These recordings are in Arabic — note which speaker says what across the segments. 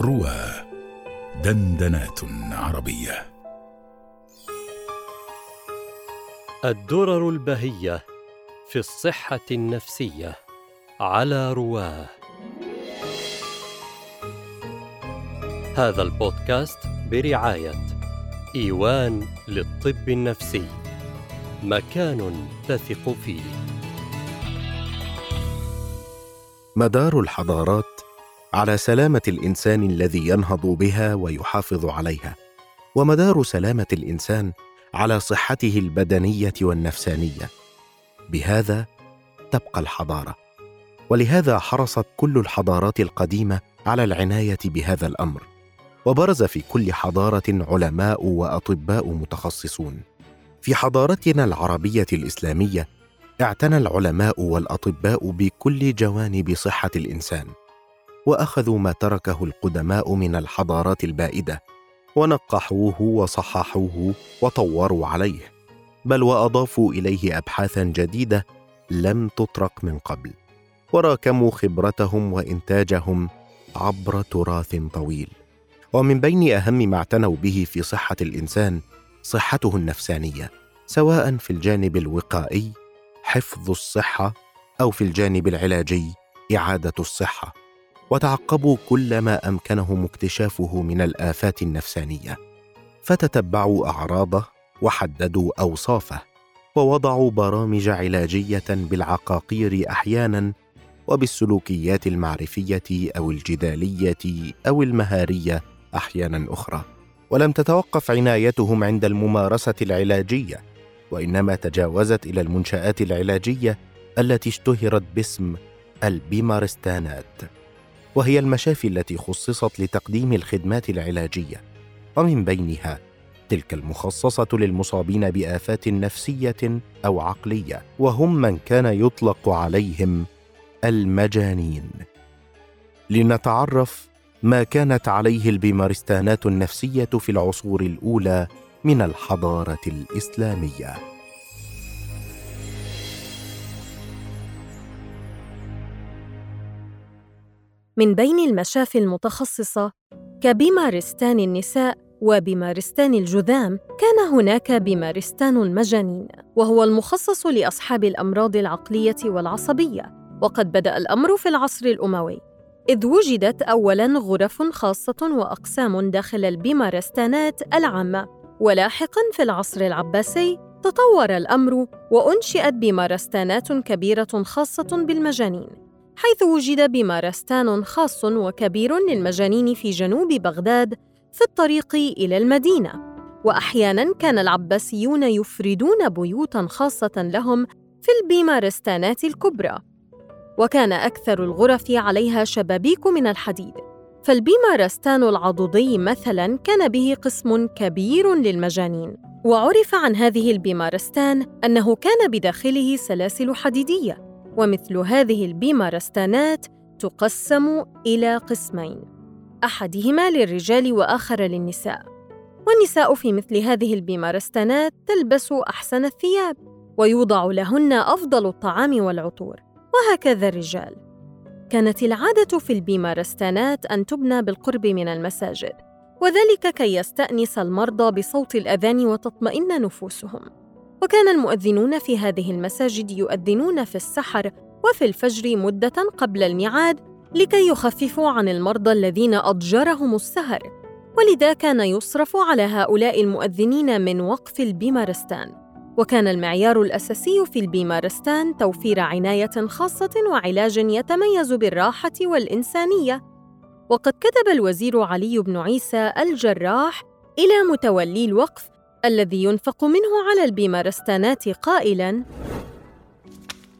Speaker 1: روى دندنات عربية.
Speaker 2: الدرر البهية في الصحة النفسية على رواه. هذا البودكاست برعاية إيوان للطب النفسي مكان تثق فيه.
Speaker 3: مدار الحضارات على سلامة الإنسان الذي ينهض بها ويحافظ عليها ومدار سلامة الإنسان على صحته البدنية والنفسانية. بهذا تبقى الحضارة. ولهذا حرصت كل الحضارات القديمة على العناية بهذا الأمر وبرز في كل حضارة علماء وأطباء متخصصون. في حضارتنا العربية الإسلامية اعتنى العلماء والأطباء بكل جوانب صحة الإنسان. وأخذوا ما تركه القدماء من الحضارات البائدة ونقحوه وصححوه وطوروا عليه بل وأضافوا إليه ابحاثا جديدة لم تطرق من قبل وراكموا خبرتهم وإنتاجهم عبر تراث طويل. ومن بين أهم ما اعتنوا به في صحة الإنسان صحته النفسانية سواء في الجانب الوقائي حفظ الصحة أو في الجانب العلاجي إعادة الصحة. وتعقبوا كل ما أمكنهم اكتشافه من الآفات النفسانية. فتتبعوا أعراضه وحددوا أوصافه ووضعوا برامج علاجية بالعقاقير أحيانا وبالسلوكيات المعرفية أو الجدالية أو المهارية أحيانا أخرى. ولم تتوقف عنايتهم عند الممارسة العلاجية وإنما تجاوزت إلى المنشآت العلاجية التي اشتهرت باسم البيمارستانات. وهي المشافي التي خصصت لتقديم الخدمات العلاجية. ومن بينها تلك المخصصة للمصابين بآفات نفسية أو عقلية وهم من كان يطلق عليهم المجانين. لنتعرف ما كانت عليه البيمارستانات النفسية في العصور الأولى من الحضارة الإسلامية.
Speaker 4: من بين المشافي المتخصصة كبيمارستان النساء وبيمارستان الجذام كان هناك بيمارستان المجانين وهو المخصص لأصحاب الأمراض العقلية والعصبية وقد بدأ الأمر في العصر الأموي. إذ وجدت أولاً غرف خاصة وأقسام داخل البيمارستانات العامة ولاحقاً في العصر العباسي تطور الأمر وأنشئت بيمارستانات كبيرة خاصة بالمجانين. حيث وجد بمارستان خاص وكبير للمجانين في جنوب بغداد في الطريق إلى المدينة. وأحياناً كان العباسيون يفردون بيوتاً خاصة لهم في البيمارستانات الكبرى. وكان أكثر الغرف عليها شبابيك من الحديد. فالبيمارستان العضدي مثلاً كان به قسم كبير للمجانين. وعرف عن هذه البيمارستان أنه كان بداخله سلاسل حديدية. ومثل هذه البيمارستانات تقسم إلى قسمين أحدهما للرجال وآخر للنساء. والنساء في مثل هذه البيمارستانات تلبس أحسن الثياب ويوضع لهن أفضل الطعام والعطور وهكذا الرجال. كانت العادة في البيمارستانات أن تبنى بالقرب من المساجد وذلك كي يستأنس المرضى بصوت الأذان وتطمئن نفوسهم. وكان المؤذنون في هذه المساجد يؤذنون في السحر وفي الفجر مدة قبل الميعاد لكي يخففوا عن المرضى الذين اضجرهم السهر. ولذا كان يصرف على هؤلاء المؤذنين من وقف البيمارستان. وكان المعيار الأساسي في البيمارستان توفير عناية خاصة وعلاج يتميز بالراحة والإنسانية. وقد كتب الوزير علي بن عيسى الجراح إلى متولي الوقف الذي ينفق منه على البيمارستانات قائلاً: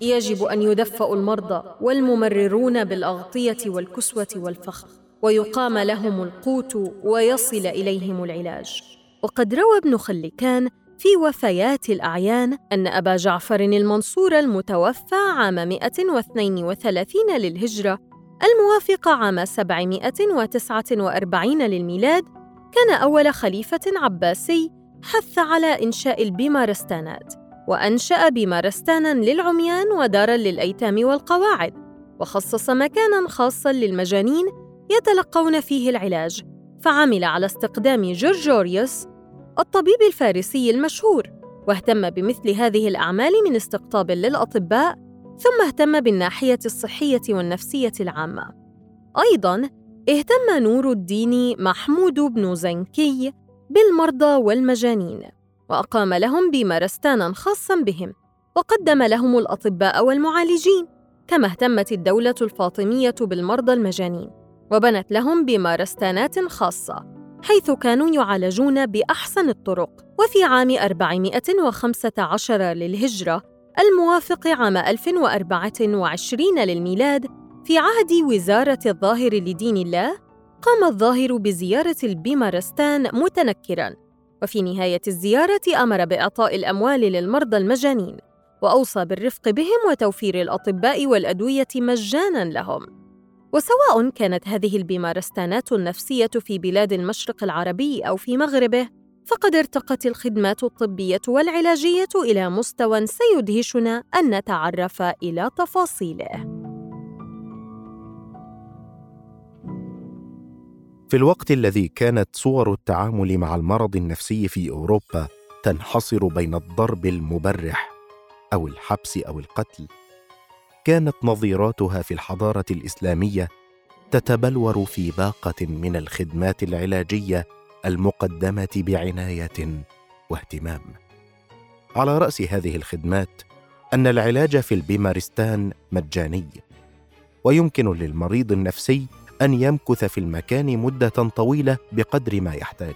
Speaker 4: يجب أن يدفأ المرضى والممررون بالأغطية والكسوة والفخ، ويقام لهم القوت ويصل إليهم العلاج. وقد روى ابن خلكان في وفيات الأعيان أن أبا جعفر المنصور المتوفى عام 132 للهجرة الموافق عام 749 للميلاد كان أول خليفة عباسي حث على إنشاء البيمارستانات وأنشأ بيمارستانا للعميان ودارا للأيتام والقواعد وخصص مكانا خاصا للمجانين يتلقون فيه العلاج فعمل على استقدام جورجوريوس الطبيب الفارسي المشهور واهتم بمثل هذه الأعمال من استقطاب للأطباء ثم اهتم بالناحية الصحية والنفسية العامة. أيضاً اهتم نور الدين محمود بن زنكي بالمرضى والمجانين وأقام لهم بمرستانا خاصاً بهم وقدم لهم الأطباء والمعالجين كما اهتمت الدولة الفاطمية بالمرضى المجانين وبنت لهم بمارستانات خاصة حيث كانوا يعالجون بأحسن الطرق. وفي عام 415 للهجرة الموافق عام 1024 للميلاد في عهد وزارة الظاهر لدين الله قام الظاهر بزيارة البيمارستان متنكراً وفي نهاية الزيارة أمر بإعطاء الأموال للمرضى المجانين وأوصى بالرفق بهم وتوفير الأطباء والأدوية مجاناً لهم. وسواء كانت هذه البيمارستانات النفسية في بلاد المشرق العربي أو في مغربه فقد ارتقت الخدمات الطبية والعلاجية إلى مستوى سيدهشنا أن نتعرف إلى تفاصيله.
Speaker 3: في الوقت الذي كانت صور التعامل مع المرض النفسي في أوروبا تنحصر بين الضرب المبرح أو الحبس أو القتل كانت نظيراتها في الحضارة الإسلامية تتبلور في باقة من الخدمات العلاجية المقدمة بعناية واهتمام. على رأس هذه الخدمات أن العلاج في البيمارستان مجاني ويمكن للمريض النفسي أن يمكث في المكان مدة طويلة بقدر ما يحتاج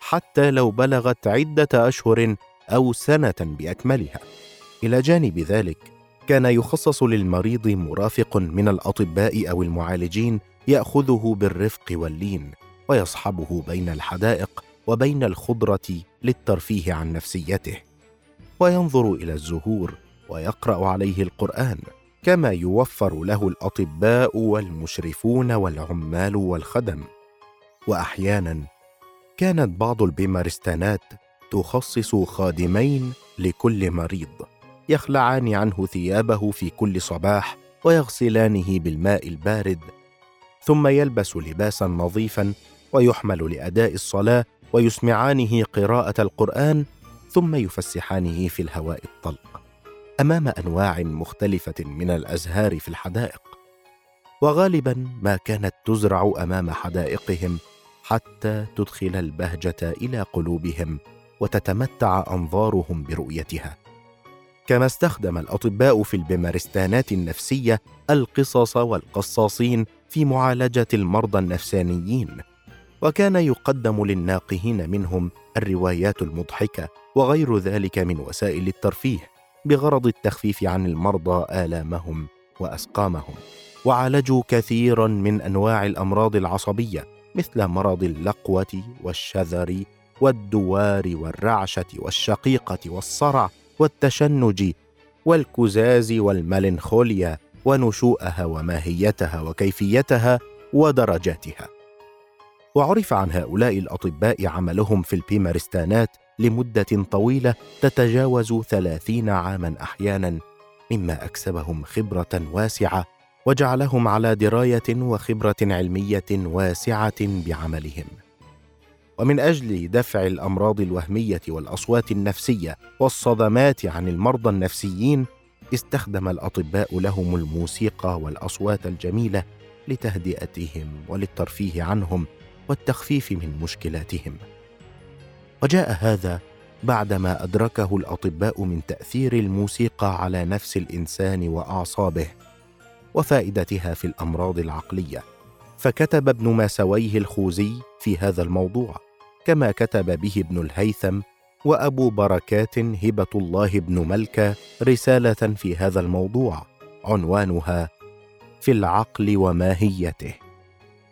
Speaker 3: حتى لو بلغت عدة أشهر أو سنة بأكملها. إلى جانب ذلك كان يخصص للمريض مرافق من الأطباء أو المعالجين يأخذه بالرفق واللين ويصحبه بين الحدائق وبين الخضرة للترفيه عن نفسيته. وينظر إلى الزهور ويقرأ عليه القرآن. كما يوفر له الأطباء والمشرفون والعمال والخدم. وأحيانا كانت بعض البيمارستانات تخصص خادمين لكل مريض يخلعان عنه ثيابه في كل صباح ويغسلانه بالماء البارد ثم يلبس لباسا نظيفا ويحمل لأداء الصلاة ويسمعانه قراءة القرآن ثم يفسحانه في الهواء الطلق. أمام أنواع مختلفة من الأزهار في الحدائق وغالبا ما كانت تزرع أمام حدائقهم حتى تدخل البهجة إلى قلوبهم وتتمتع أنظارهم برؤيتها. كما استخدم الأطباء في البمارستانات النفسية القصص والقصاصين في معالجة المرضى النفسانيين وكان يقدم للناقهين منهم الروايات المضحكة وغير ذلك من وسائل الترفيه. بغرض التخفيف عن المرضى آلامهم وأسقامهم وعالجوا كثيرا من أنواع الأمراض العصبية مثل مرض اللقوة والشذر والدوار والرعشة والشقيقة والصرع والتشنج والكزاز والملنخوليا ونشوءها وماهيتها وكيفيتها ودرجاتها. وعرف عن هؤلاء الأطباء عملهم في البيمارستانات لمدة طويلة تتجاوز ثلاثين عاما أحيانا مما أكسبهم خبرة واسعة وجعلهم على دراية وخبرة علمية واسعة بعملهم. ومن أجل دفع الأمراض الوهمية والأصوات النفسية والصدمات عن المرضى النفسيين استخدم الأطباء لهم الموسيقى والأصوات الجميلة لتهدئتهم وللترفيه عنهم والتخفيف من مشكلاتهم. وجاء هذا بعدما أدركه الأطباء من تأثير الموسيقى على نفس الإنسان وأعصابه وفائدتها في الأمراض العقلية. فكتب ابن ماسويه الخوزي في هذا الموضوع كما كتب به ابن الهيثم وأبو بركات هبة الله بن ملكة رسالة في هذا الموضوع عنوانها في العقل وماهيته.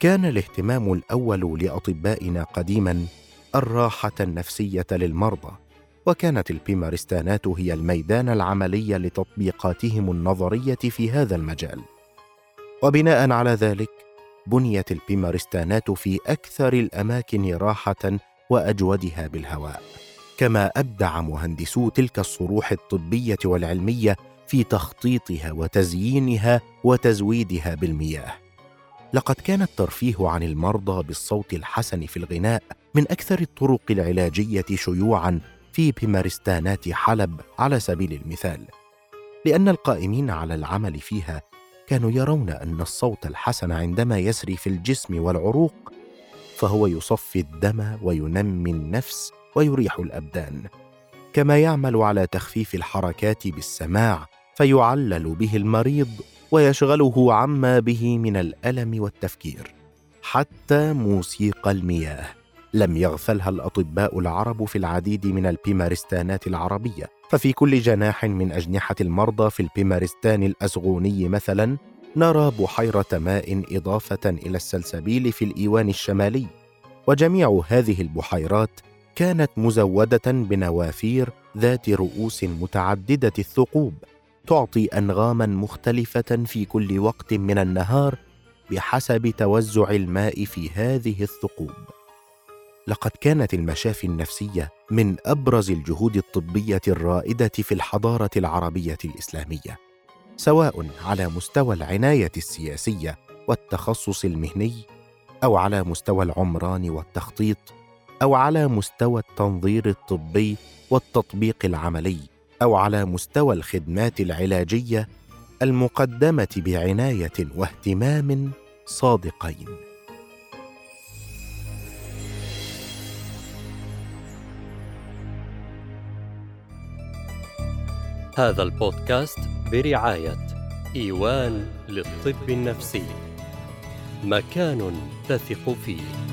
Speaker 3: كان الاهتمام الأول لأطبائنا قديما الراحة النفسية للمرضى وكانت البيمارستانات هي الميدان العملي لتطبيقاتهم النظرية في هذا المجال. وبناء على ذلك بنيت البيمارستانات في أكثر الأماكن راحة وأجودها بالهواء. كما أبدع مهندسو تلك الصروح الطبية والعلمية في تخطيطها وتزيينها وتزويدها بالمياه. لقد كان الترفيه عن المرضى بالصوت الحسن في الغناء من أكثر الطرق العلاجية شيوعا في بمارستانات حلب على سبيل المثال لأن القائمين على العمل فيها كانوا يرون أن الصوت الحسن عندما يسري في الجسم والعروق فهو يصفي الدم وينمي النفس ويريح الأبدان. كما يعمل على تخفيف الحركات بالسماع فيعلل به المريض ويشغله عما به من الألم والتفكير حتى موسيقى المياه. لم يغفلها الأطباء العرب في العديد من البيمارستانات العربية. ففي كل جناح من أجنحة المرضى في البيمارستان الأزغوني مثلا نرى بحيرة ماء إضافة إلى السلسبيل في الإيوان الشمالي. وجميع هذه البحيرات كانت مزودة بنوافير ذات رؤوس متعددة الثقوب تعطي أنغاما مختلفة في كل وقت من النهار بحسب توزع الماء في هذه الثقوب. لقد كانت المشافي النفسية من أبرز الجهود الطبية الرائدة في الحضارة العربية الإسلامية سواء على مستوى العناية السياسية والتخصص المهني أو على مستوى العمران والتخطيط أو على مستوى التنظير الطبي والتطبيق العملي أو على مستوى الخدمات العلاجية المقدمة بعناية واهتمام صادقين.
Speaker 2: هذا البودكاست برعاية إيوان للطب النفسي. مكان تثق فيه.